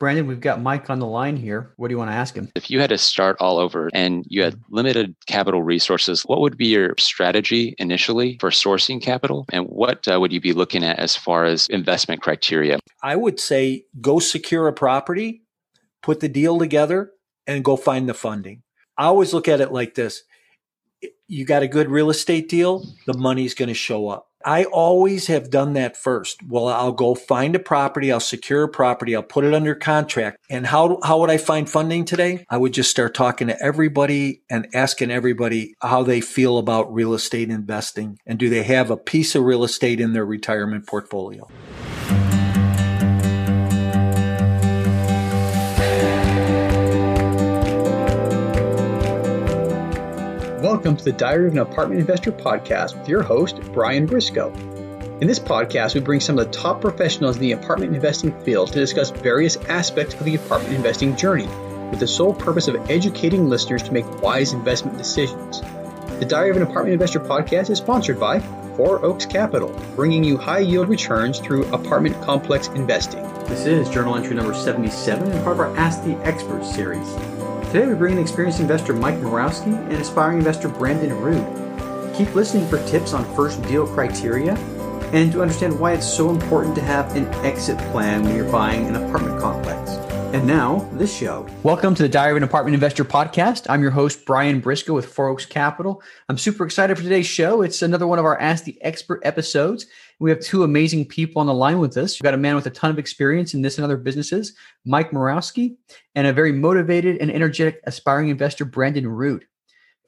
Brandon, we've got Mike on the line here. What do you want to ask him? If you had to start all over and you had limited capital resources, what would be your strategy initially for sourcing capital? And what uh, would you be looking at as far as investment criteria? I would say go secure a property, put the deal together, and go find the funding. I always look at it like this you got a good real estate deal, the money's going to show up. I always have done that first. Well, I'll go find a property, I'll secure a property, I'll put it under contract. And how, how would I find funding today? I would just start talking to everybody and asking everybody how they feel about real estate investing and do they have a piece of real estate in their retirement portfolio. Welcome to the Diary of an Apartment Investor podcast with your host, Brian Briscoe. In this podcast, we bring some of the top professionals in the apartment investing field to discuss various aspects of the apartment investing journey with the sole purpose of educating listeners to make wise investment decisions. The Diary of an Apartment Investor podcast is sponsored by Four Oaks Capital, bringing you high yield returns through apartment complex investing. This is journal entry number 77 and part of our Ask the Experts series. Today we bring in experienced investor Mike Morawski and aspiring investor Brandon Rude. Keep listening for tips on first deal criteria and to understand why it's so important to have an exit plan when you're buying an apartment complex. And now, this show. Welcome to the Diary of an Apartment Investor podcast. I'm your host, Brian Briscoe with Four Oaks Capital. I'm super excited for today's show. It's another one of our Ask the Expert episodes. We have two amazing people on the line with us. We've got a man with a ton of experience in this and other businesses, Mike Morawski, and a very motivated and energetic aspiring investor, Brandon Root.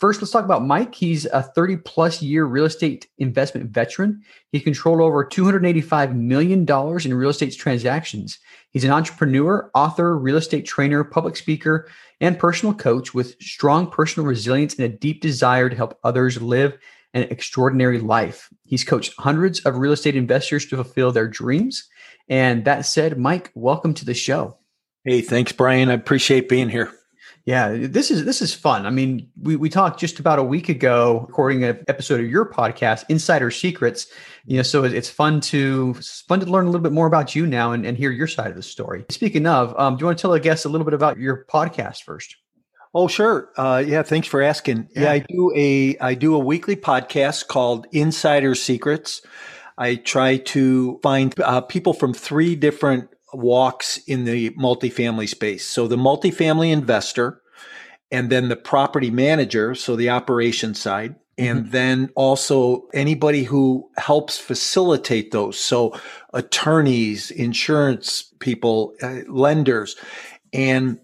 First, let's talk about Mike. He's a 30 plus year real estate investment veteran. He controlled over $285 million in real estate transactions. He's an entrepreneur, author, real estate trainer, public speaker, and personal coach with strong personal resilience and a deep desire to help others live an extraordinary life. He's coached hundreds of real estate investors to fulfill their dreams. And that said, Mike, welcome to the show. Hey, thanks, Brian. I appreciate being here. Yeah, this is this is fun. I mean, we, we talked just about a week ago, recording an episode of your podcast, Insider Secrets. You know, so it's fun to fun to learn a little bit more about you now and, and hear your side of the story. Speaking of, um, do you want to tell the guests a little bit about your podcast first? Oh, sure. Uh, yeah, thanks for asking. Yeah. yeah, I do a I do a weekly podcast called Insider Secrets. I try to find uh, people from three different walks in the multifamily space. So the multifamily investor, and then the property manager, so the operation side, and mm-hmm. then also anybody who helps facilitate those. So attorneys, insurance people, uh, lenders, and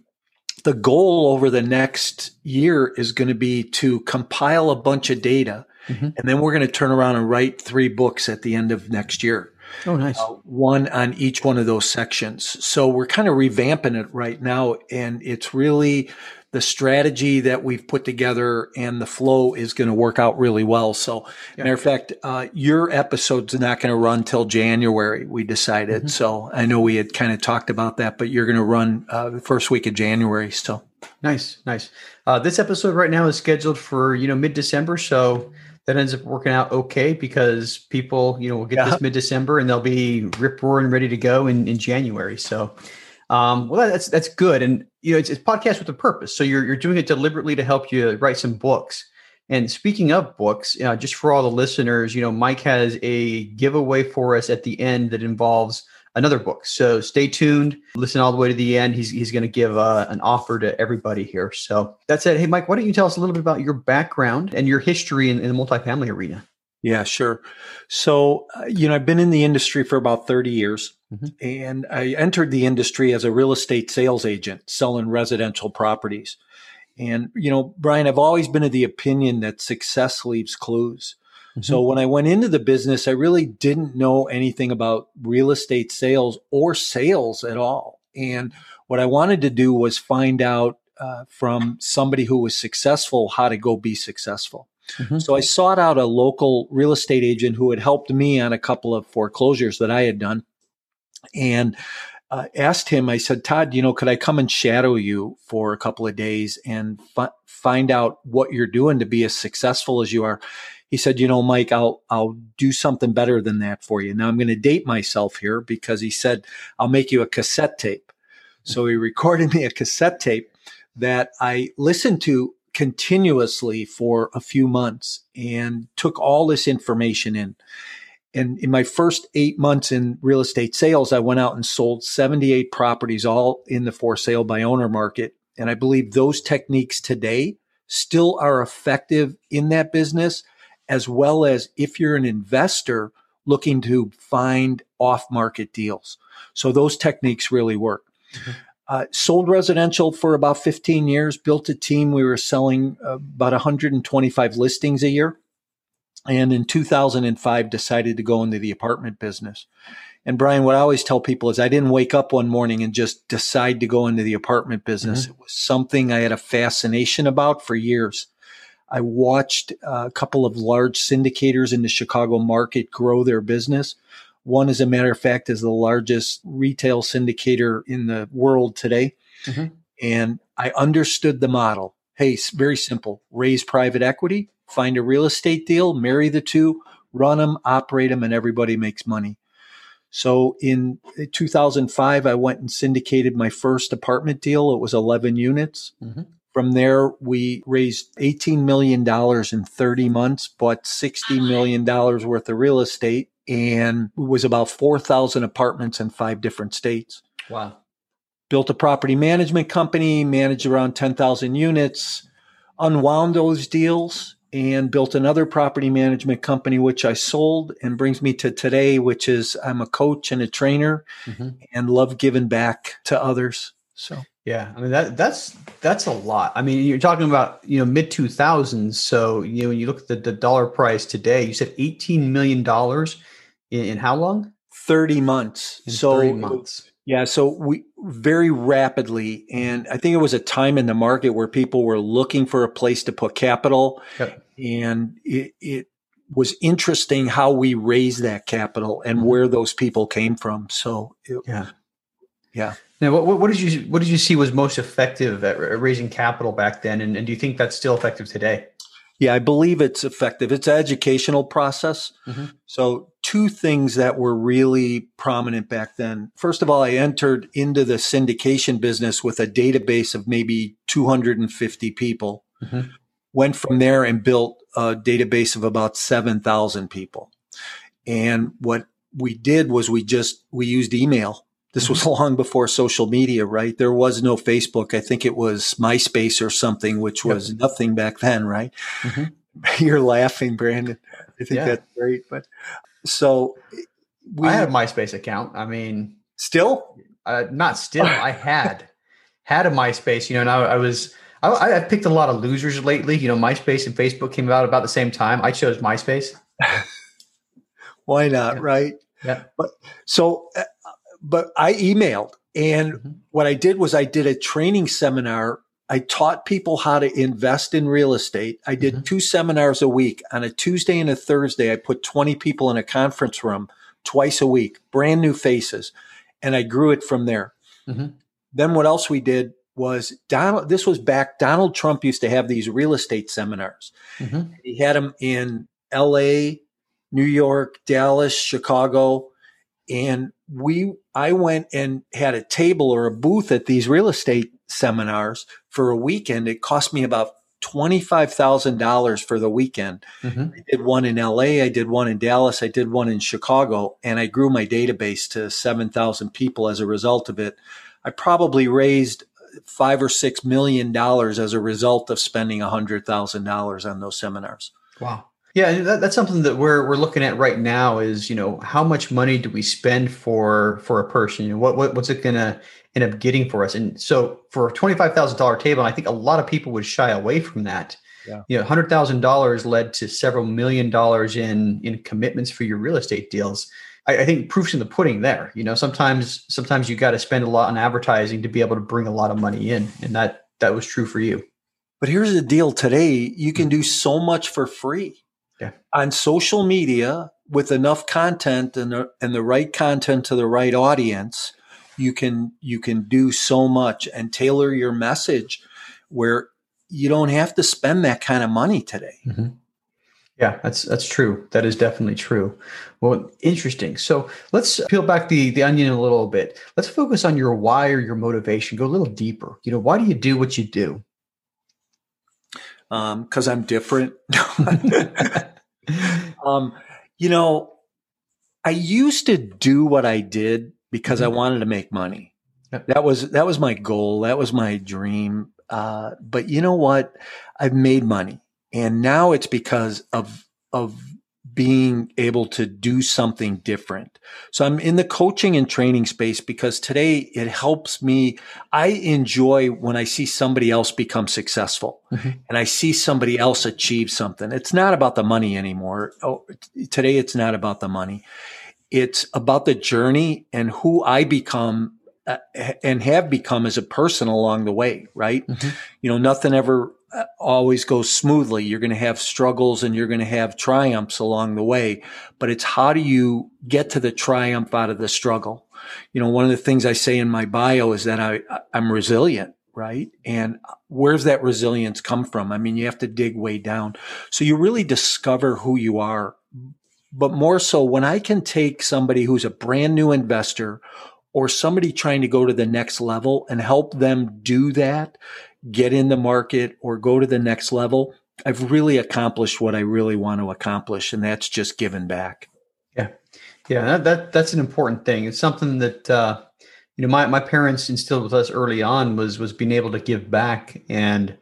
the goal over the next year is going to be to compile a bunch of data. Mm-hmm. And then we're going to turn around and write three books at the end of next year. Oh, nice. Uh, one on each one of those sections. So we're kind of revamping it right now. And it's really the strategy that we've put together and the flow is going to work out really well. So, yeah. matter of fact, uh, your episode's not going to run till January. We decided. Mm-hmm. So I know we had kind of talked about that, but you're going to run uh, the first week of January. So nice, nice. Uh, this episode right now is scheduled for you know mid December. So that ends up working out okay because people you know will get yeah. this mid December and they'll be rip roaring ready to go in in January. So. Um, well, that's that's good, and you know, it's, it's podcast with a purpose. So you're you're doing it deliberately to help you write some books. And speaking of books, uh, just for all the listeners, you know, Mike has a giveaway for us at the end that involves another book. So stay tuned, listen all the way to the end. He's he's going to give uh, an offer to everybody here. So that said, hey Mike, why don't you tell us a little bit about your background and your history in, in the multifamily arena? Yeah, sure. So, uh, you know, I've been in the industry for about 30 years mm-hmm. and I entered the industry as a real estate sales agent selling residential properties. And, you know, Brian, I've always been of the opinion that success leaves clues. Mm-hmm. So when I went into the business, I really didn't know anything about real estate sales or sales at all. And what I wanted to do was find out uh, from somebody who was successful how to go be successful. Mm-hmm. So I sought out a local real estate agent who had helped me on a couple of foreclosures that I had done and uh, asked him, I said, Todd, you know, could I come and shadow you for a couple of days and f- find out what you're doing to be as successful as you are? He said, you know, Mike, I'll, I'll do something better than that for you. Now I'm going to date myself here because he said, I'll make you a cassette tape. So he recorded me a cassette tape that I listened to continuously for a few months and took all this information in. And in my first eight months in real estate sales, I went out and sold 78 properties, all in the for sale by owner market. And I believe those techniques today still are effective in that business, as well as if you're an investor looking to find off market deals. So those techniques really work. Mm-hmm. Uh, sold residential for about 15 years, built a team. We were selling uh, about 125 listings a year. And in 2005, decided to go into the apartment business. And Brian, what I always tell people is I didn't wake up one morning and just decide to go into the apartment business. Mm-hmm. It was something I had a fascination about for years. I watched a couple of large syndicators in the Chicago market grow their business. One, as a matter of fact, is the largest retail syndicator in the world today. Mm-hmm. And I understood the model. Hey, it's very simple. Raise private equity, find a real estate deal, marry the two, run them, operate them, and everybody makes money. So in 2005, I went and syndicated my first apartment deal. It was 11 units. Mm-hmm. From there, we raised $18 million in 30 months, bought $60 million worth of real estate, and it was about 4,000 apartments in five different states. Wow. Built a property management company, managed around 10,000 units, unwound those deals, and built another property management company, which I sold and brings me to today, which is I'm a coach and a trainer mm-hmm. and love giving back to others. So yeah, I mean that that's that's a lot. I mean, you're talking about you know mid two thousands. So you know when you look at the, the dollar price today, you said eighteen million dollars in, in, how long? Thirty months. In so 30 months. Yeah, so we very rapidly, and I think it was a time in the market where people were looking for a place to put capital, yep. and it, it was interesting how we raised that capital and mm-hmm. where those people came from. So it, yeah, yeah. Now, what, what, did you what did you see was most effective at raising capital back then, and, and do you think that's still effective today? Yeah, I believe it's effective. It's an educational process. Mm-hmm. So, two things that were really prominent back then. First of all, I entered into the syndication business with a database of maybe 250 people. Mm-hmm. Went from there and built a database of about 7,000 people. And what we did was we just we used email this was long before social media, right? There was no Facebook. I think it was MySpace or something, which was yep. nothing back then, right? Mm-hmm. You're laughing, Brandon. I think yeah. that's great. But so we, I had a MySpace account. I mean, still, uh, not still. I had had a MySpace. You know, and I, I was I, I picked a lot of losers lately. You know, MySpace and Facebook came out about the same time. I chose MySpace. Why not, yeah. right? Yeah. But so uh, but I emailed and mm-hmm. what I did was I did a training seminar. I taught people how to invest in real estate. I did mm-hmm. two seminars a week. On a Tuesday and a Thursday, I put 20 people in a conference room twice a week, brand new faces. And I grew it from there. Mm-hmm. Then what else we did was Donald, this was back, Donald Trump used to have these real estate seminars. Mm-hmm. He had them in LA, New York, Dallas, Chicago. And we I went and had a table or a booth at these real estate seminars for a weekend. It cost me about $25,000 for the weekend. Mm-hmm. I did one in LA, I did one in Dallas, I did one in Chicago, and I grew my database to 7,000 people as a result of it. I probably raised five or six million dollars as a result of spending a hundred thousand dollars on those seminars. Wow. Yeah, that, that's something that we're we're looking at right now. Is you know how much money do we spend for for a person? You know what, what what's it going to end up getting for us? And so for a twenty five thousand dollar table, I think a lot of people would shy away from that. Yeah. You know, hundred thousand dollars led to several million dollars in in commitments for your real estate deals. I, I think proof's in the pudding there. You know, sometimes sometimes you got to spend a lot on advertising to be able to bring a lot of money in, and that that was true for you. But here's the deal: today you can hmm. do so much for free yeah. on social media with enough content and the, and the right content to the right audience you can you can do so much and tailor your message where you don't have to spend that kind of money today mm-hmm. Yeah, that's that's true. That is definitely true. Well, interesting. So let's peel back the the onion a little bit. Let's focus on your why or your motivation. Go a little deeper. You know, why do you do what you do? Um, because I'm different. um, you know, I used to do what I did because mm-hmm. I wanted to make money. That was that was my goal. That was my dream. Uh, but you know what? I've made money. And now it's because of, of being able to do something different. So I'm in the coaching and training space because today it helps me. I enjoy when I see somebody else become successful mm-hmm. and I see somebody else achieve something. It's not about the money anymore. Oh, today it's not about the money. It's about the journey and who I become uh, and have become as a person along the way, right? Mm-hmm. You know, nothing ever always goes smoothly. You're going to have struggles and you're going to have triumphs along the way, but it's how do you get to the triumph out of the struggle? You know, one of the things I say in my bio is that I, I'm resilient, right? And where's that resilience come from? I mean, you have to dig way down. So you really discover who you are. But more so when I can take somebody who's a brand new investor or somebody trying to go to the next level and help them do that get in the market or go to the next level, I've really accomplished what I really want to accomplish, and that's just giving back. Yeah, yeah, that, that that's an important thing. It's something that uh, you know my my parents instilled with us early on was was being able to give back, and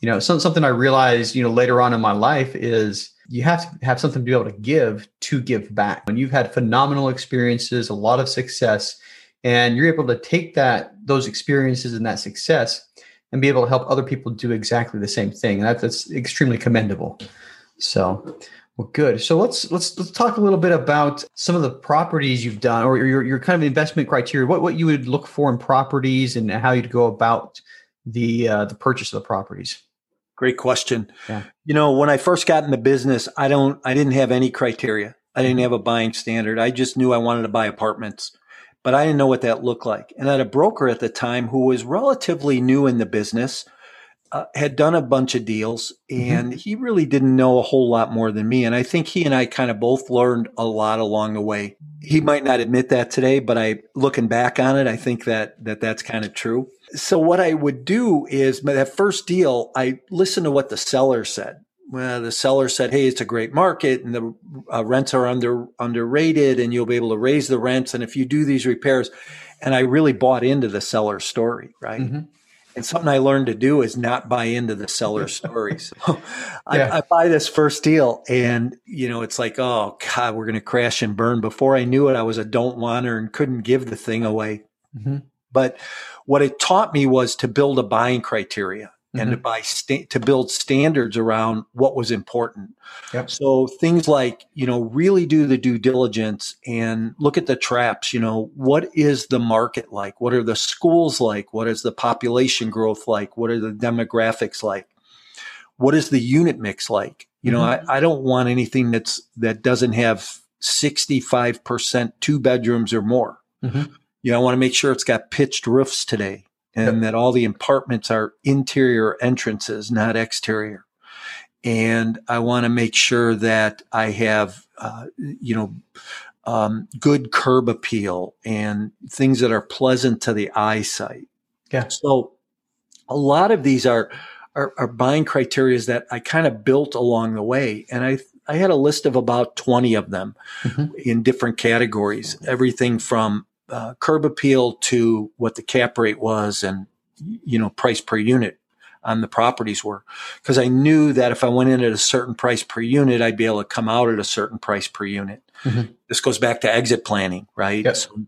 you know some, something I realized you know later on in my life is you have to have something to be able to give to give back. When you've had phenomenal experiences, a lot of success, and you're able to take that those experiences and that success and be able to help other people do exactly the same thing. And that, that's extremely commendable. So, well, good. So let's let's let's talk a little bit about some of the properties you've done, or your your kind of investment criteria. What what you would look for in properties, and how you'd go about the uh, the purchase of the properties. Great question. Yeah. You know, when I first got in the business, I don't I didn't have any criteria. I didn't mm-hmm. have a buying standard. I just knew I wanted to buy apartments but I didn't know what that looked like. And I had a broker at the time who was relatively new in the business, uh, had done a bunch of deals, mm-hmm. and mm-hmm. he really didn't know a whole lot more than me. And I think he and I kind of both learned a lot along the way. He might not admit that today, but I, looking back on it, I think that, that that's kind of true. So what I would do is that first deal, I listened to what the seller said well, the seller said, "Hey, it's a great market, and the uh, rents are under underrated, and you'll be able to raise the rents, and if you do these repairs." And I really bought into the seller story, right? Mm-hmm. And something I learned to do is not buy into the seller stories. So yeah. I, I, buy this first deal, and you know, it's like, oh God, we're going to crash and burn. Before I knew it, I was a don't wanter and couldn't give the thing away. Mm-hmm. But what it taught me was to build a buying criteria and mm-hmm. to buy sta- to build standards around what was important. Yep. So things like you know really do the due diligence and look at the traps. You know what is the market like? What are the schools like? What is the population growth like? What are the demographics like? What is the unit mix like? You know mm-hmm. I, I don't want anything that's that doesn't have sixty five percent two bedrooms or more. Mm-hmm. You know I want to make sure it's got pitched roofs today and yep. that all the apartments are interior entrances, not exterior. And I want to make sure that I have, uh, you know, um, good curb appeal and things that are pleasant to the eyesight. Yeah. So a lot of these are, are, are buying criterias that I kind of built along the way. And I, I had a list of about 20 of them mm-hmm. in different categories, everything from uh, curb appeal to what the cap rate was and you know price per unit on the properties were because I knew that if I went in at a certain price per unit, I'd be able to come out at a certain price per unit. Mm-hmm. This goes back to exit planning, right? Yep. So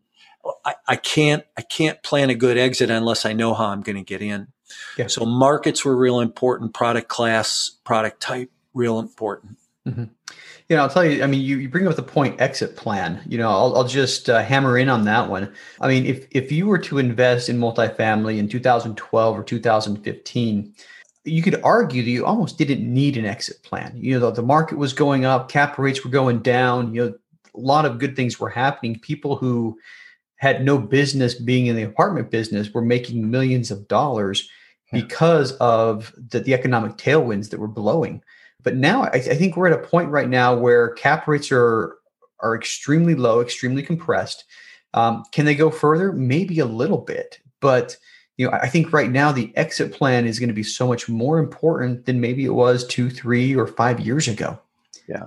I, I, can't I can't plan a good exit unless I know how I'm going to get in. Yeah. So markets were real important, product class, product type, real important. Mm-hmm. You know, I'll tell you. I mean, you, you bring up the point exit plan. You know, I'll, I'll just uh, hammer in on that one. I mean, if if you were to invest in multifamily in 2012 or 2015, you could argue that you almost didn't need an exit plan. You know, the, the market was going up, cap rates were going down. You know, a lot of good things were happening. People who had no business being in the apartment business were making millions of dollars because of the, the economic tailwinds that were blowing But now I, I think we're at a point right now where cap rates are are extremely low, extremely compressed. Um, can they go further? Maybe a little bit, but you know, I think right now the exit plan is going to be so much more important than maybe it was two, three, or five years ago. Yeah.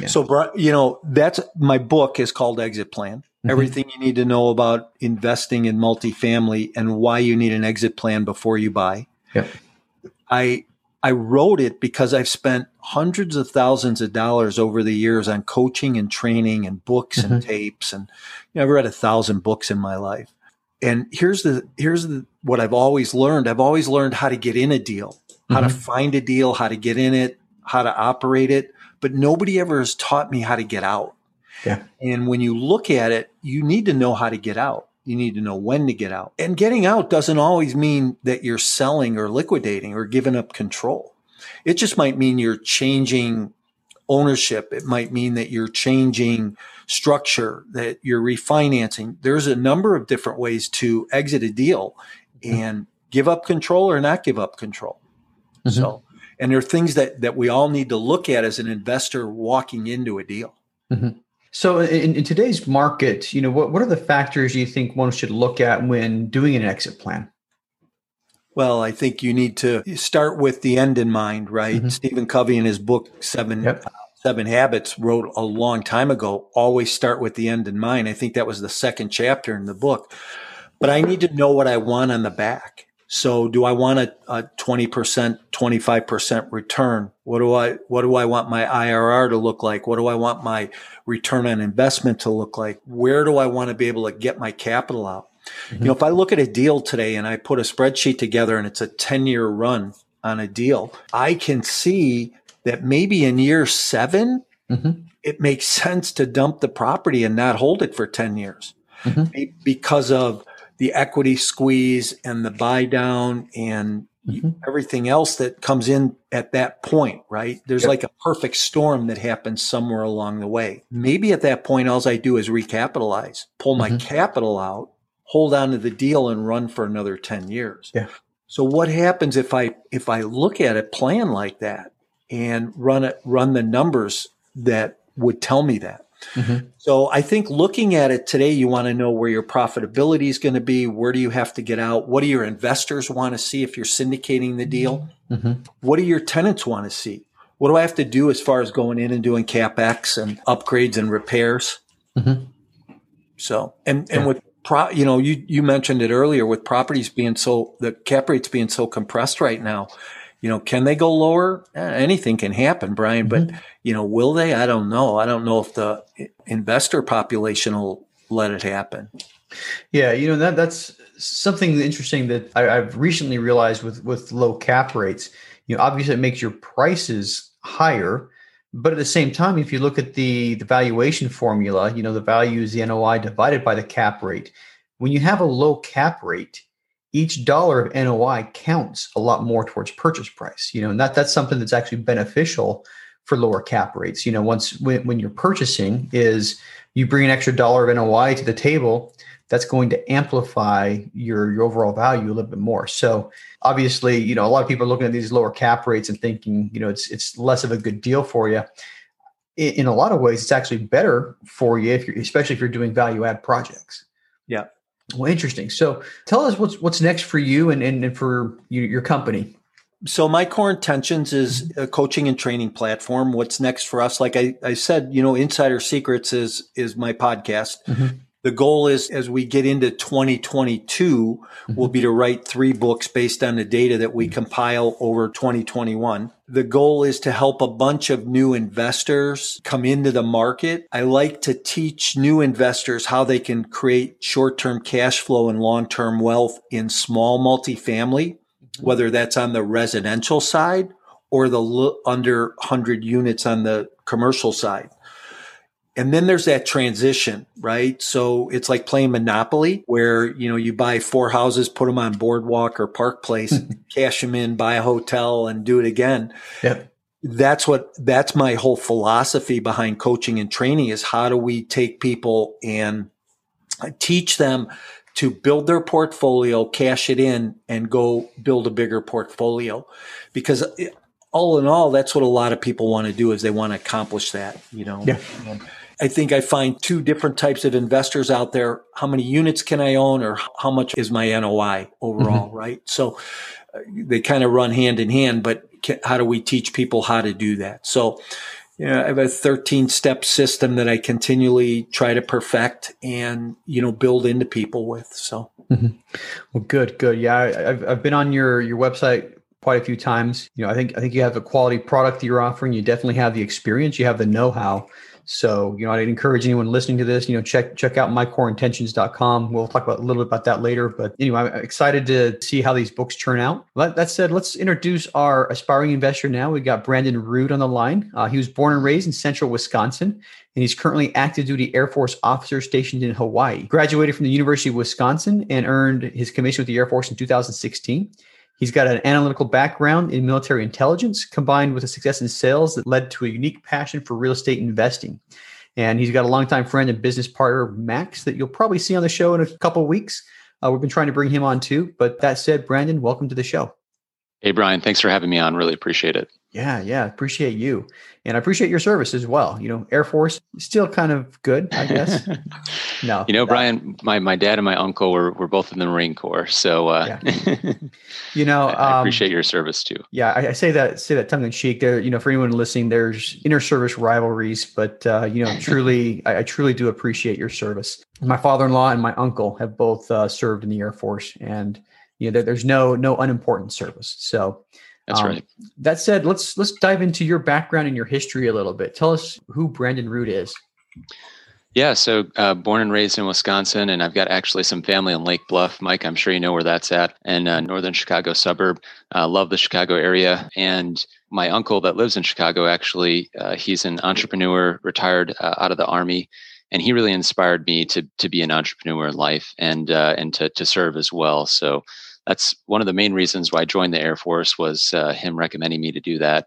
yeah. So, you know, that's my book is called Exit Plan. Mm-hmm. Everything you need to know about investing in multifamily and why you need an exit plan before you buy. Yeah. I I wrote it because I've spent hundreds of thousands of dollars over the years on coaching and training and books mm-hmm. and tapes and you know, I've read a thousand books in my life. And here's the here's the what I've always learned. I've always learned how to get in a deal, how mm-hmm. to find a deal, how to get in it, how to operate it, but nobody ever has taught me how to get out. Yeah. And when you look at it, you need to know how to get out. You need to know when to get out. And getting out doesn't always mean that you're selling or liquidating or giving up control. It just might mean you're changing ownership. It might mean that you're changing structure, that you're refinancing. There's a number of different ways to exit a deal and give up control or not give up control. Mm-hmm. So, and there are things that, that we all need to look at as an investor walking into a deal. Mm-hmm. So in, in, today's market, you know, what, what are the factors you think one should look at when doing an exit plan? Well, I think you need to start with the end in mind, right? Mm-hmm. Stephen Covey in his book Seven yep. Seven Habits wrote a long time ago, always start with the end in mind. I think that was the second chapter in the book. But I need to know what I want on the back. So do I want a, a 20%, 25% return? What do I, what do I want my IRR to look like? What do I want my return on investment to look like? Where do I want to be able to get my capital out? Mm-hmm. You know, if I look at a deal today and I put a spreadsheet together and it's a 10 year run on a deal, I can see that maybe in year 7 mm-hmm. it makes sense to dump the property and not hold it for 10 years mm-hmm. because of the equity squeeze and the buy down and mm-hmm. everything else that comes in at that point, right? There's yep. like a perfect storm that happens somewhere along the way. Maybe at that point, all I do is recapitalize, pull my mm-hmm. capital out, hold on to the deal and run for another 10 years. Yeah. So what happens if I, if I look at a plan like that? and run it, run the numbers that would tell me that. Mm-hmm. So I think looking at it today, you want to know where your profitability is going to be. Where do you have to get out? What do your investors want to see if you're syndicating the deal? Mm-hmm. What do your tenants want to see? What do I have to do as far as going in and doing capex and upgrades and repairs? Mm-hmm. So, and, and with pro, you know, you, you mentioned it earlier with properties being so, the cap rates being so compressed right now you know, can they go lower? Eh, anything can happen, Brian, but mm-hmm. you know, will they? I don't know. I don't know if the investor population will let it happen. Yeah, you know that that's something interesting that I, have recently realized with with low cap rates. You know, obviously it makes your prices higher, but at the same time, if you look at the the valuation formula, you know the value is the NOI divided by the cap rate. When you have a low cap rate, each dollar of NOI counts a lot more towards purchase price. You know, and that that's something that's actually beneficial for lower cap rates. You know, once when, when you're purchasing is you bring an extra dollar of NOI to the table, that's going to amplify your your overall value a little bit more. So obviously, you know, a lot of people are looking at these lower cap rates and thinking, you know, it's it's less of a good deal for you. In, in a lot of ways, it's actually better for you if you're especially if you're doing value add projects. Yeah. Well, interesting. So tell us what's what's next for you and, and, and for you, your company. So my core intentions is a coaching and training platform. What's next for us? Like I, I said, you know, Insider Secrets is is my podcast. Mm-hmm the goal is as we get into 2022 mm-hmm. will be to write three books based on the data that we compile over 2021 the goal is to help a bunch of new investors come into the market. I like to teach new investors how they can create short-term cash flow and long-term wealth in small multifamily whether that's on the residential side or the under 100 units on the commercial side and then there's that transition, right? So it's like playing Monopoly where, you know, you buy four houses, put them on Boardwalk or Park Place, cash them in, buy a hotel and do it again. Yeah. That's what, that's my whole philosophy behind coaching and training is how do we take people and teach them to build their portfolio, cash it in and go build a bigger portfolio because all in all, that's what a lot of people want to do is they want to accomplish that, you know. Yeah. And I think I find two different types of investors out there. How many units can I own or how much is my NOI overall, mm-hmm. right? So uh, they kind of run hand in hand, but can, how do we teach people how to do that? So, you know, I have a 13 step system that I continually try to perfect and, you know, build into people with. So, mm-hmm. well, good, good. Yeah. I, I've, I've been on your, your website quite a few times. You know, I think, I think you have a quality product that you're offering. You definitely have the experience, you have the know-how. So, you know, I'd encourage anyone listening to this, you know, check check out mycoreintentions.com. We'll talk about a little bit about that later. But anyway, I'm excited to see how these books turn out. That, that said, let's introduce our aspiring investor now. We got Brandon Rood on the line. Uh, he was born and raised in central Wisconsin, and he's currently active duty Air Force officer stationed in Hawaii. Graduated from the University of Wisconsin and earned his commission with the Air Force in 2016. He's got an analytical background in military intelligence combined with a success in sales that led to a unique passion for real estate investing. And he's got a longtime friend and business partner, Max, that you'll probably see on the show in a couple of weeks. Uh, we've been trying to bring him on too. But that said, Brandon, welcome to the show. Hey, Brian, thanks for having me on. Really appreciate it. Yeah, yeah, appreciate you. And I appreciate your service as well. You know, Air Force still kind of good, I guess. no. You know, Brian, my, my dad and my uncle were, were both in the Marine Corps. So uh, yeah. you know, I, I um, appreciate your service too. Yeah, I, I, say that say that tongue in cheek. There, you know, for anyone listening, there's inter service rivalries, but uh, you know, truly I, I, truly do appreciate your service. My father in law and my uncle have both uh, served in the Air Force and you know, there, there's no no unimportant service. So that's um, right. That said, let's let's dive into your background and your history a little bit. Tell us who Brandon root is. Yeah, so uh, born and raised in Wisconsin, and I've got actually some family in Lake Bluff. Mike, I'm sure you know where that's at, and uh, northern Chicago suburb. Uh, love the Chicago area, and my uncle that lives in Chicago actually, uh, he's an entrepreneur, retired uh, out of the army, and he really inspired me to to be an entrepreneur in life and uh, and to to serve as well. So that's one of the main reasons why I joined the Air Force was uh, him recommending me to do that.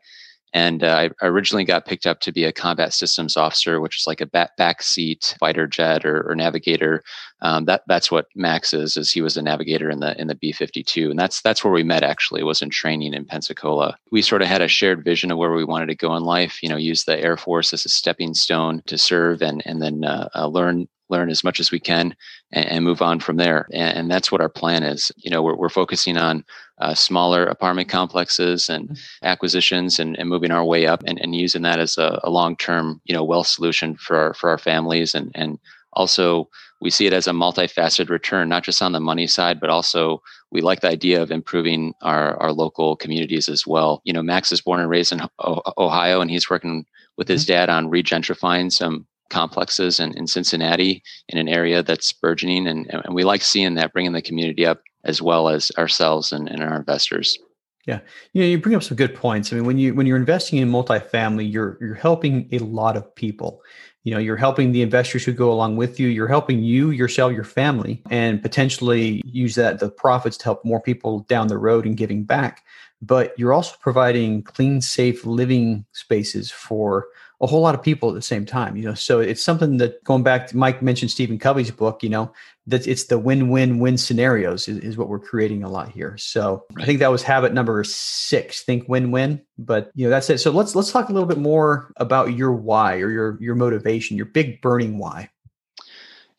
And uh, I originally got picked up to be a combat systems officer, which is like a back, back seat fighter jet or, or navigator. Um, that that's what Max is. Is he was a navigator in the in the B fifty two, and that's that's where we met. Actually, was in training in Pensacola. We sort of had a shared vision of where we wanted to go in life. You know, use the Air Force as a stepping stone to serve and and then uh, uh, learn learn as much as we can and, and move on from there. And, and, that's what our plan is. You know, we're, we're focusing on uh, smaller apartment complexes and mm-hmm. acquisitions and, and moving our way up and, and using that as a, a long-term, you know, wealth solution for our, for our families. And, and also we see it as a multifaceted return, not just on the money side, but also we like the idea of improving our, our local communities as well. You know, Max is born and raised in Ohio and he's working with his mm-hmm. dad on regentrifying some complexes in, in Cincinnati in an area that's burgeoning. And, and we like seeing that, bringing the community up as well as ourselves and, and our investors. Yeah, you know, you bring up some good points. I mean, when you when you're investing in multifamily, you're you're helping a lot of people. You know, you're helping the investors who go along with you. You're helping you yourself, your family, and potentially use that the profits to help more people down the road and giving back. But you're also providing clean, safe living spaces for a whole lot of people at the same time you know? So it's something that going back to mike mentioned stephen covey's book you know that it's the win-win-win scenarios is, is what we're creating a lot here. So i think that was habit number six think win-win but you know that's it. So let's let's talk a little bit more about your why or your your motivation your big burning why.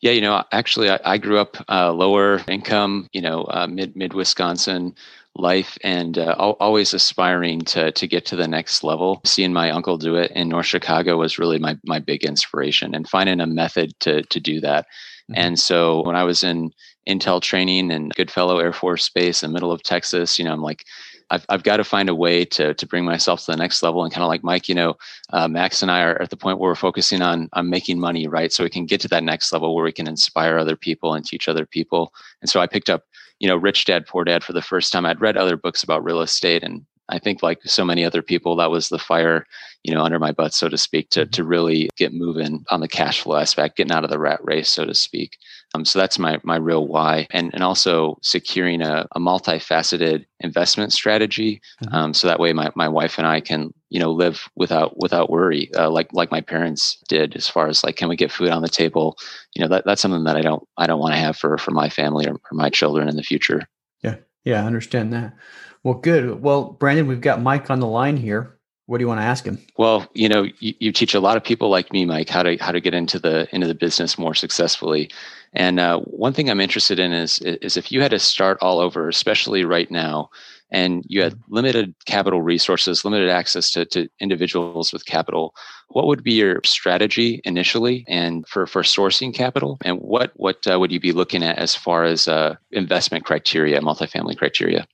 Yeah, you know, actually, I, I grew up uh, lower income, you know, uh, mid mid Wisconsin, life and uh, always aspiring to to get to the next level. Seeing my uncle do it in North Chicago was really my my big inspiration, and finding a method to to do that. Mm-hmm. And so when I was in intel training and Goodfellow Air Force Base in the middle of Texas, you know, I'm like. I've, I've got to find a way to to bring myself to the next level and kind of like Mike, you know, uh, Max and I are at the point where we're focusing on on making money, right? So we can get to that next level where we can inspire other people and teach other people. And so I picked up you know, Rich Dad Poor Dad for the first time. I'd read other books about real estate and I think like so many other people, that was the fire, you know, under my butt, so to speak, to, to really get moving on the cash flow aspect, getting out of the rat race, so to speak. Um, so that's my my real why, and and also securing a, a multifaceted investment strategy, mm-hmm. um, so that way my, my wife and I can you know live without without worry, uh, like like my parents did, as far as like can we get food on the table, you know that that's something that I don't I don't want to have for for my family or for my children in the future. Yeah, yeah, I understand that. Well, good. Well, Brandon, we've got Mike on the line here. What do you want to ask him? Well, you know, you, you teach a lot of people like me, Mike, how to how to get into the into the business more successfully. And uh, one thing I'm interested in is is if you had to start all over, especially right now, and you had mm-hmm. limited capital resources, limited access to, to individuals with capital, what would be your strategy initially and for, for sourcing capital? And what, what uh, would you be looking at as far as uh, investment criteria, multifamily criteria?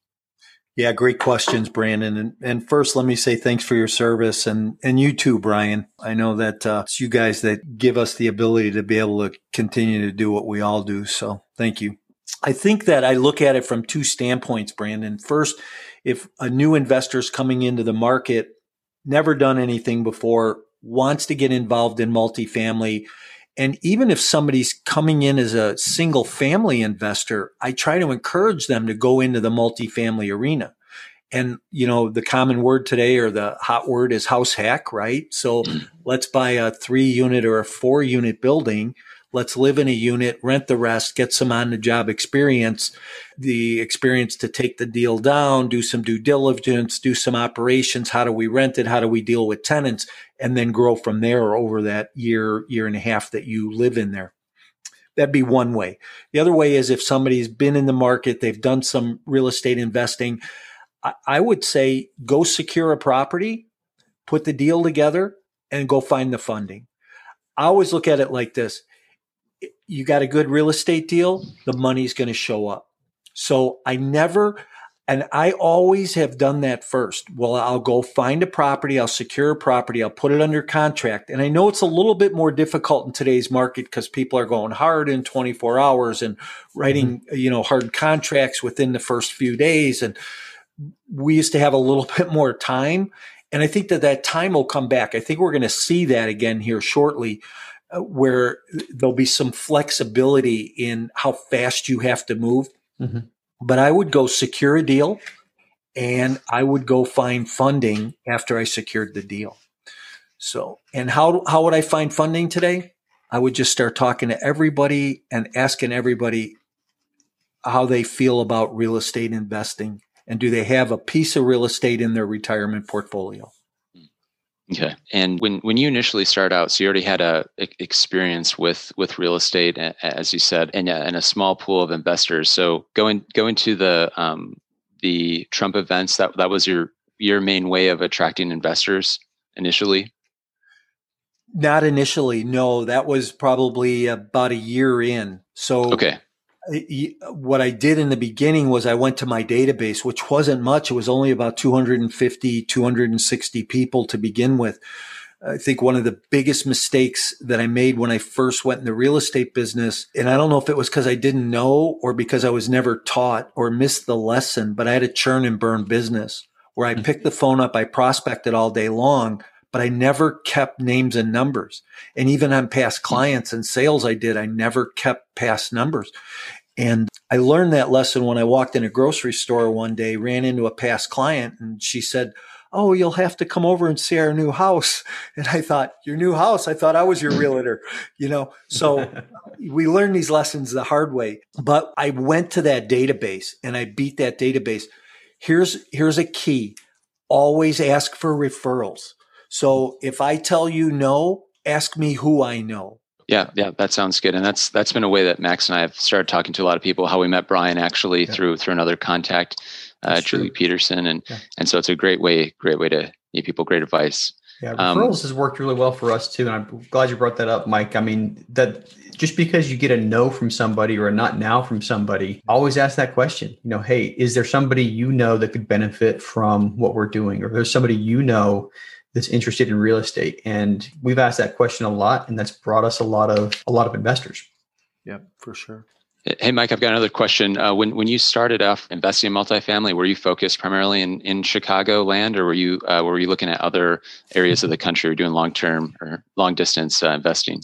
Yeah, great questions, Brandon. And, and first, let me say thanks for your service and, and you too, Brian. I know that uh, it's you guys that give us the ability to be able to continue to do what we all do. So thank you. I think that I look at it from two standpoints, Brandon. First, if a new investor is coming into the market, never done anything before, wants to get involved in multifamily, and even if somebody's coming in as a single family investor, I try to encourage them to go into the multifamily arena. And, you know, the common word today or the hot word is house hack, right? So mm. let's buy a three unit or a four unit building Let's live in a unit, rent the rest, get some on the job experience, the experience to take the deal down, do some due diligence, do some operations. How do we rent it? How do we deal with tenants? And then grow from there over that year, year and a half that you live in there. That'd be one way. The other way is if somebody's been in the market, they've done some real estate investing. I, would say go secure a property, put the deal together, and go find the funding. I always look at it like this you got a good real estate deal, the money's going to show up. So I never, and I always have done that first. Well, I'll go find a property, I'll secure a property, I'll put it under contract. And I know it's a little bit more difficult in today's market because people are going hard in 24 hours and writing, mm-hmm. you know, hard contracts within the first few days. And we used to have a little bit more time. And I think that that time will come back. I think we're going to see that again here shortly uh, where there'll be some flexibility in how fast you have to move. Mm-hmm. But I would go secure a deal and I would go find funding after I secured the deal. So, and how, how would I find funding today? I would just start talking to everybody and asking everybody how they feel about real estate investing and do they have a piece of real estate in their retirement portfolio? Okay. And when when you initially started out, so you already had a experience with with real estate, as you said, and a, and a small pool of investors. So going going to the um, the Trump events, that that was your your main way of attracting investors initially. Not initially, no. That was probably about a year in. So okay what I did in the beginning was I went to my database, which wasn't much. It was only about 250, 260 people to begin with. I think one of the biggest mistakes that I made when I first went in the real estate business, and I don't know if it was because I didn't know or because I was never taught or missed the lesson, but I had a churn and burn business where I mm-hmm. picked the phone up, I prospected all day long, but I never kept names and numbers. And even on past clients and sales I did, I never kept past numbers. And I learned that lesson when I walked in a grocery store one day, ran into a past client, and she said, Oh, you'll have to come over and see our new house. And I thought, Your new house? I thought I was your realtor, you know? So we learned these lessons the hard way. But I went to that database and I beat that database. Here's, here's a key always ask for referrals. So if I tell you no, ask me who I know. Yeah, yeah, that sounds good, and that's that's been a way that Max and I have started talking to a lot of people. How we met Brian actually yeah. through through another contact, uh, Julie Peterson, and yeah. and so it's a great way great way to give people great advice. Yeah, um, referrals um, has worked really well for us too, and I'm glad you brought that up, Mike. I mean that just because you get a no from somebody or a not now from somebody, always ask that question. You know, hey, is there somebody you know that could benefit from what we're doing, or there's somebody you know that's interested in real estate and we've asked that question a lot and that's brought us a lot of a lot of investors yeah for sure Hey, Mike, I've got another question. Uh, when when you started off investing in multifamily, were you focused primarily in, in Chicagoland, or were you uh, were you looking at other areas of the country, or doing long term or long distance uh, investing?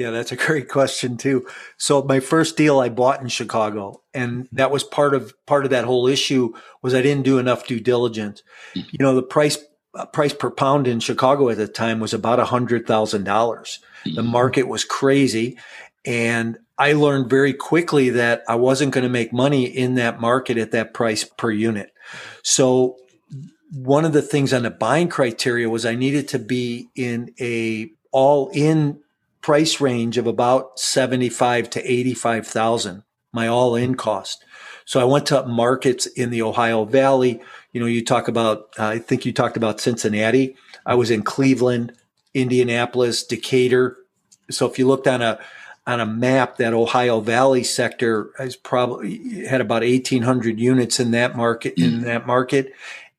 Yeah, that's a great question too. So my first deal I bought in Chicago, and that was part of part of that whole issue was I didn't do enough due diligence. Mm-hmm. You know, the price Uh, price per pound in Chicago at the time was about a hundred thousand dollars. The mm-hmm. market was crazy. And I learned very quickly that I wasn't going to make money in that market at that price per unit. So one of the things on the buying criteria was I needed to be in a all in price range of about 75 to 85,000, my all in cost. So I went to markets in the Ohio Valley. You know, you talk about, uh, I think you talked about Cincinnati. I was in Cleveland, Indianapolis, Decatur. So if you looked on a, on a map, that Ohio Valley sector has probably had about 1800 units in that market, in mm-hmm. that market.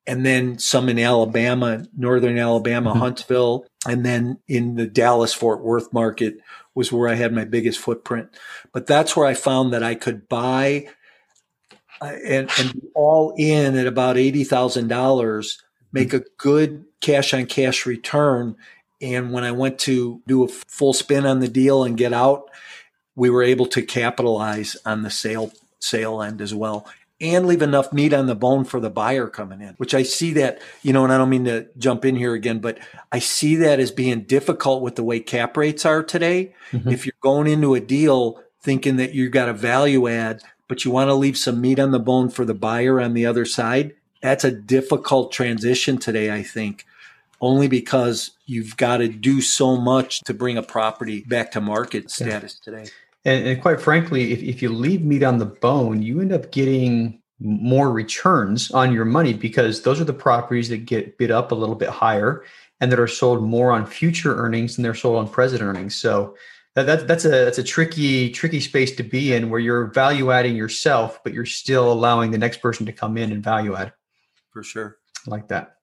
And then some in Alabama, Northern Alabama, mm-hmm. Huntsville. And then in the Dallas Fort Worth market was where I had my biggest footprint. But that's where I found that I could buy and, and all in at about $80,000, make a good cash on cash return and when I went to do a full spin on the deal and get out, we were able to capitalize on the sale sale end as well and leave enough meat on the bone for the buyer coming in, which I see that, you know, and I don't mean to jump in here again, but I see that as being difficult with the way cap rates are today. Mm-hmm. If you're going into a deal thinking that you've got a value add, but you want to leave some meat on the bone for the buyer on the other side, that's a difficult transition today, I think only because you've got to do so much to bring a property back to market status yeah. today. And, and, quite frankly, if, if you leave meat on the bone, you end up getting more returns on your money because those are the properties that get bid up a little bit higher and that are sold more on future earnings than they're sold on present earnings. So that, that, that's a that's a tricky tricky space to be in where you're value adding yourself, but you're still allowing the next person to come in and value add. For sure, I like that.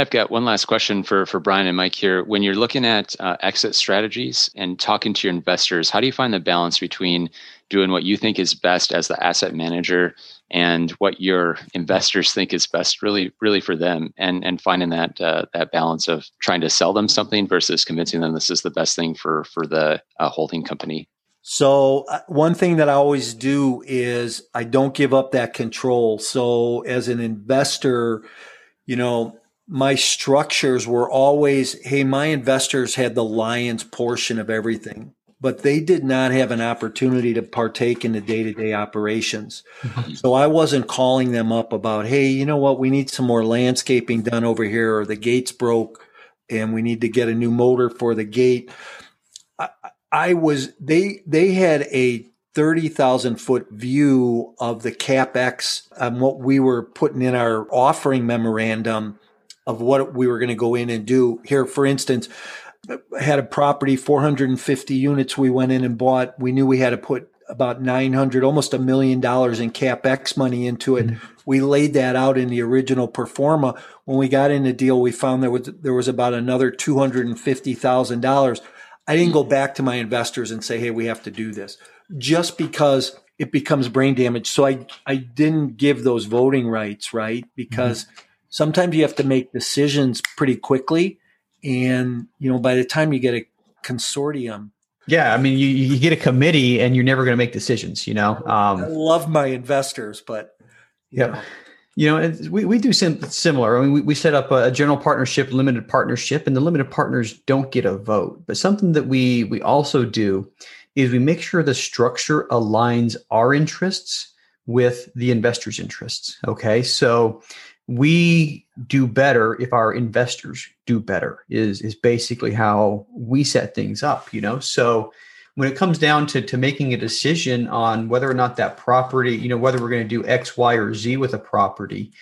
I've got one last question for, for Brian and Mike here. When you're looking at uh, exit strategies and talking to your investors, how do you find the balance between doing what you think is best as the asset manager and what your investors think is best really really for them and and finding that uh, that balance of trying to sell them something versus convincing them this is the best thing for for the uh, holding company so uh, one thing that I always do is I don't give up that control. So as an investor, you know, my structures were always, hey, my investors had the lion's portion of everything, but they did not have an opportunity to partake in the day to day operations. Mm-hmm. so I wasn't calling them up about, hey, you know what, we need some more landscaping done over here, or the gates broke and we need to get a new motor for the gate. I, I was, they, they had a 30,000 foot view of the capex and what we were putting in our offering memorandum of what we were going to go in and do. Here, for instance, had a property, 450 units we went in and bought. We knew we had to put about 900, almost a million dollars in capex money into it. Mm-hmm. We laid that out in the original pro forma. When we got in the deal, we found there was there was about another two hundred and fifty thousand dollars. I didn't go back to my investors and say, "Hey, we have to do this," just because it becomes brain damage. So I I didn't give those voting rights, right? Because mm-hmm sometimes you have to make decisions pretty quickly. And, you know, by the time you get a consortium, yeah, I mean, you, you get a committee and you're never going to make decisions, you know. Um, I love my investors, but yeah, you know, we, we do sim- similar. I mean, we, we set up a general partnership, limited partnership, and the limited partners don't get a vote. But something that we we also do is we make sure the structure aligns our interests with the investors' interests. Okay, so we do better if our investors do better is is basically how we set things up you know? So when it comes down to to making a decision on whether or not that property you know whether we're going to do x y or z with a property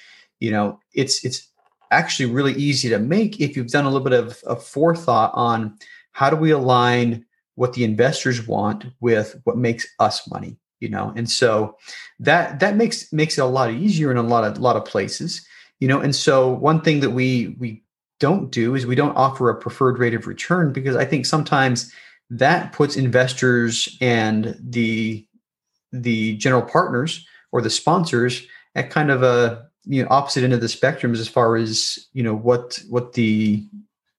you know it's it's actually really easy to make if you've done a little bit of, of forethought on how do we align what the investors want with what makes us money you know? And so that that makes makes it a lot easier in a lot of a lot of places you know and so one thing that we we don't do is we don't offer a preferred rate of return because i think sometimes that puts investors and the the general partners or the sponsors at kind of a you know opposite end of the spectrums as far as you know what what the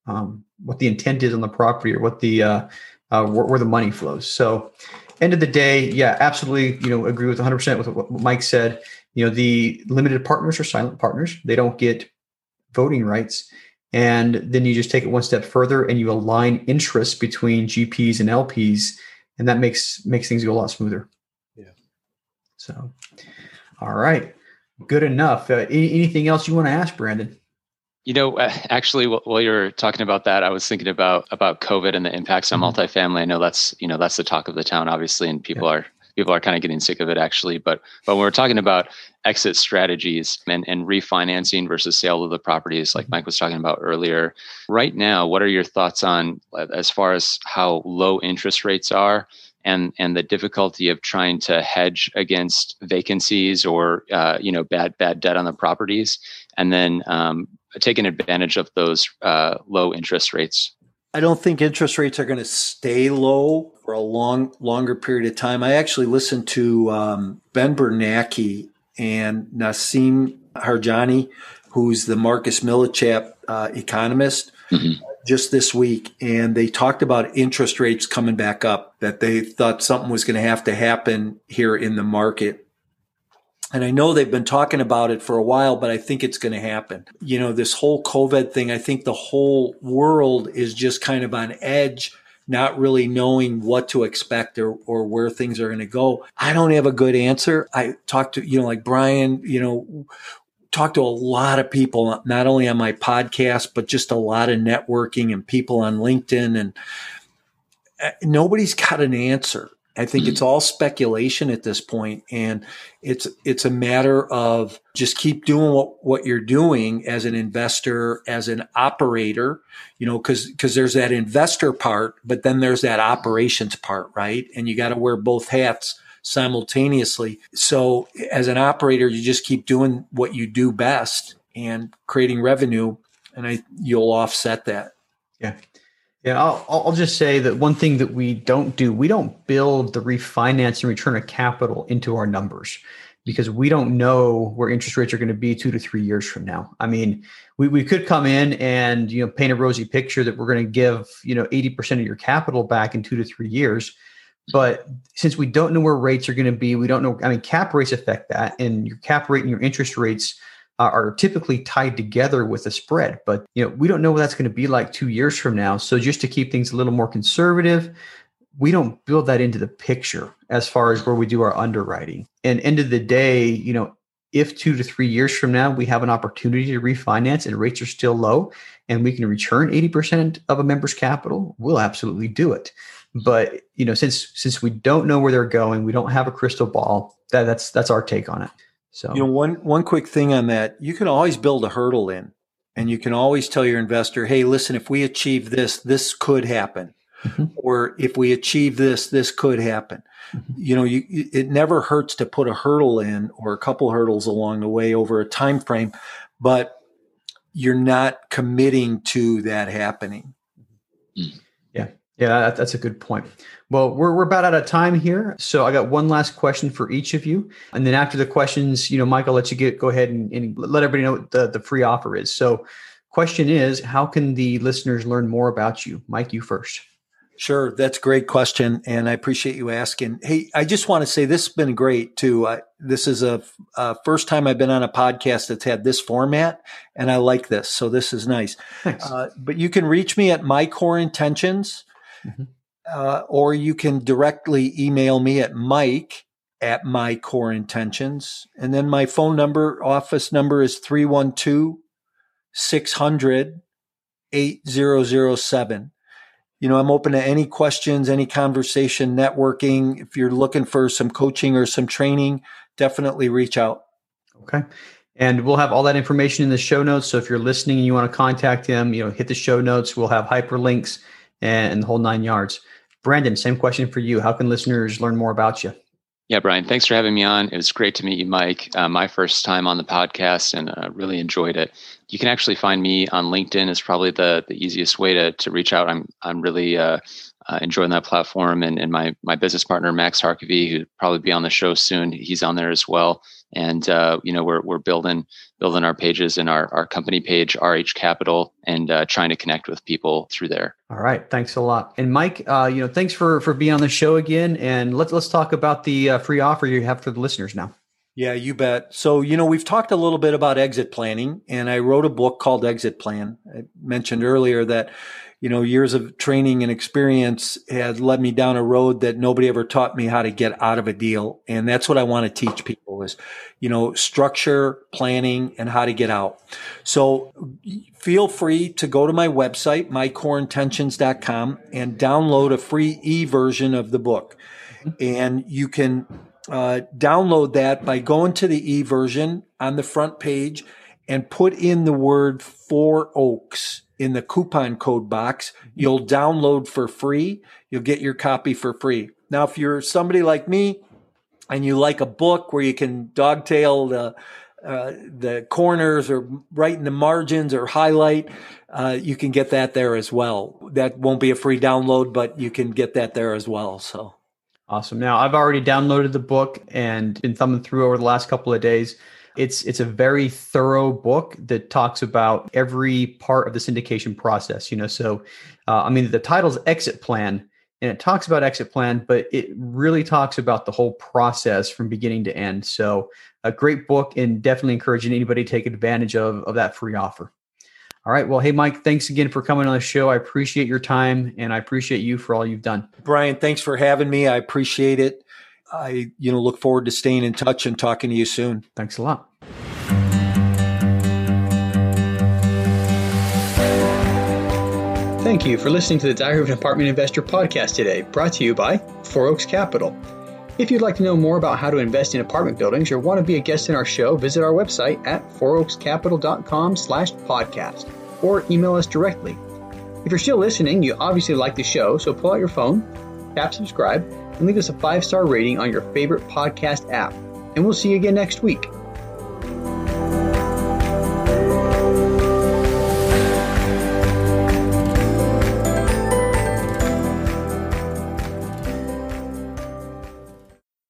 um, what the intent is on the property or what the uh, uh, where, where, the money flows. So, end of the day, yeah, absolutely, you know, agree with 100 percent with what Mike said. You know, the limited partners are silent partners. They don't get voting rights. And then you just take it one step further and you align interests between GPs and LPs, and that makes makes things go a lot smoother. Yeah. So, all right, good enough. Uh, any, anything else you want to ask, Brandon? You know, uh, actually, while you're talking about that, I was thinking about about COVID and the impacts on mm-hmm. multifamily. I know that's you know that's the talk of the town, obviously, and people yeah. are people are kind of getting sick of it actually. But but when we're talking about exit strategies and, and refinancing versus sale of the properties, like Mike was talking about earlier, right now, what are your thoughts on as far as how low interest rates are? And, and the difficulty of trying to hedge against vacancies or uh, you know bad bad debt on the properties, and then um, taking advantage of those uh, low interest rates I don't think interest rates are going to stay low for a long, longer period of time. I actually listened to um, Ben Bernanke and Nassim Harjani, who's the Marcus Millichap uh, economist, mm-hmm. just this week, and they talked about interest rates coming back up. That they thought something was going to have to happen here in the market and I know they've been talking about it for a while, but I think it's going to happen. You know, this whole COVID thing, I think the whole world is just kind of on edge, not really knowing what to expect or, or where things are going to go. I don't have a good answer. I talked to, you know, like Brian, you know, talked to a lot of people, not only on my podcast, but just a lot of networking and people on LinkedIn and uh, nobody's got an answer. I think mm-hmm. it's all speculation at this point, and it's it's a matter of just keep doing what what you're doing as an investor, as an operator, you know, because because there's that investor part, but then there's that operations part, right? And you got to wear both hats simultaneously. So as an operator, you just keep doing what you do best and creating revenue, and I you'll offset that. Yeah. Yeah, I'll, I'll just say that one thing that we don't do, we don't build the refinance and return of capital into our numbers because we don't know where interest rates are going to be two to three years from now. I mean, we, we could come in and you know paint a rosy picture that we're going to give you know 80% of your capital back in two to three years. But since we don't know where rates are going to be, we don't know. I mean, cap rates affect that, and your cap rate and your interest rates Uh, are typically tied together with a spread. But you know, we don't know what that's going to be like two years from now. So just to keep things a little more conservative, we don't build that into the picture as far as where we do our underwriting. And end of the day, you know, if two to three years from now we have an opportunity to refinance and rates are still low and we can return 80% of a member's capital, we'll absolutely do it. But you know, since since we don't know where they're going, we don't have a crystal ball. That, that's that's our take on it. So you know, one one quick thing on that, you can always build a hurdle in, and you can always tell your investor, "Hey, listen, if we achieve this, this could happen." Mm-hmm. Or if we achieve this, this could happen. Mm-hmm. You know, you, it never hurts to put a hurdle in or a couple hurdles along the way over a time frame, but you're not committing to that happening. Mm. Yeah, yeah, that's a good point. Well, we're, we're about out of time here. So I got one last question for each of you. And then after the questions, you know, Mike, I'll let you get go ahead and, and let everybody know what the, the free offer is. So question is, how can the listeners learn more about you? Mike, you first. Sure, that's a great question, and I appreciate you asking. Hey, I just want to say this has been great too. Uh, this is a, a, first time I've been on a podcast that's had this format, and I like this. So this is nice. Uh, but you can reach me at my core intentions. Mm-hmm uh, or you can directly email me at mike at my core intentions. And then my phone number, office number is 312 600 8007. You know, I'm open to any questions, any conversation, networking. If you're looking for some coaching or some training, definitely reach out. Okay. And we'll have all that information in the show notes. So if you're listening and you want to contact him, you know, hit the show notes. We'll have hyperlinks and the whole nine yards. Brandon, same question for you. How can listeners learn more about you? Yeah, Brian, thanks for having me on. It was great to meet you, Mike. Uh, my first time on the podcast and uh, really enjoyed it. You can actually find me on LinkedIn is probably the, the easiest way to, to reach out. I'm, I'm really uh, uh, enjoying that platform and, and my, my business partner, Max Harkavy, who'd probably be on the show soon. He's on there as well and uh, you know we're we're building building our pages and our our company page RH Capital and uh, trying to connect with people through there. All right, thanks a lot. And Mike, uh, you know, thanks for for being on the show again. And let's let's talk about the uh, free offer you have for the listeners now. Yeah, you bet. So, you know, we've talked a little bit about exit planning, and I wrote a book called Exit Plan. I mentioned earlier that, you know, years of training and experience had led me down a road that nobody ever taught me how to get out of a deal. And that's what I want to teach people is, you know, structure, planning, and how to get out. So feel free to go to my website, mycoreintentions.com, and download a free e version of the book. And you can uh, download that by going to the e version on the front page and put in the word Four Oaks in the coupon code box. You'll download for free. You'll get your copy for free. Now, if you're somebody like me and you like a book where you can dogtail the uh, the corners or write in the margins or highlight, uh, you can get that there as well. That won't be a free download, but you can get that there as well. So awesome. Now I've already downloaded the book and been thumbing through over the last couple of days. It's it's a very thorough book that talks about every part of the syndication process. You know, so uh, I mean the title's Exit Plan, and it talks about exit plan, but it really talks about the whole process from beginning to end. So a great book, and definitely encouraging anybody to take advantage of of that free offer. All right. Well, hey, Mike, thanks again for coming on the show. I appreciate your time and I appreciate you for all you've done. Brian, thanks for having me. I appreciate it. I, you know, look forward to staying in touch and talking to you soon. Thanks a lot. Thank you for listening to the Diary of an Apartment Investor podcast today, brought to you by Four Oaks Capital. If you'd like to know more about how to invest in apartment buildings or want to be a guest in our show, visit our website at fouroakscapital.com slash podcast or email us directly. If you're still listening, you obviously like the show, so pull out your phone, tap subscribe, and leave us a five-star rating on your favorite podcast app. And we'll see you again next week.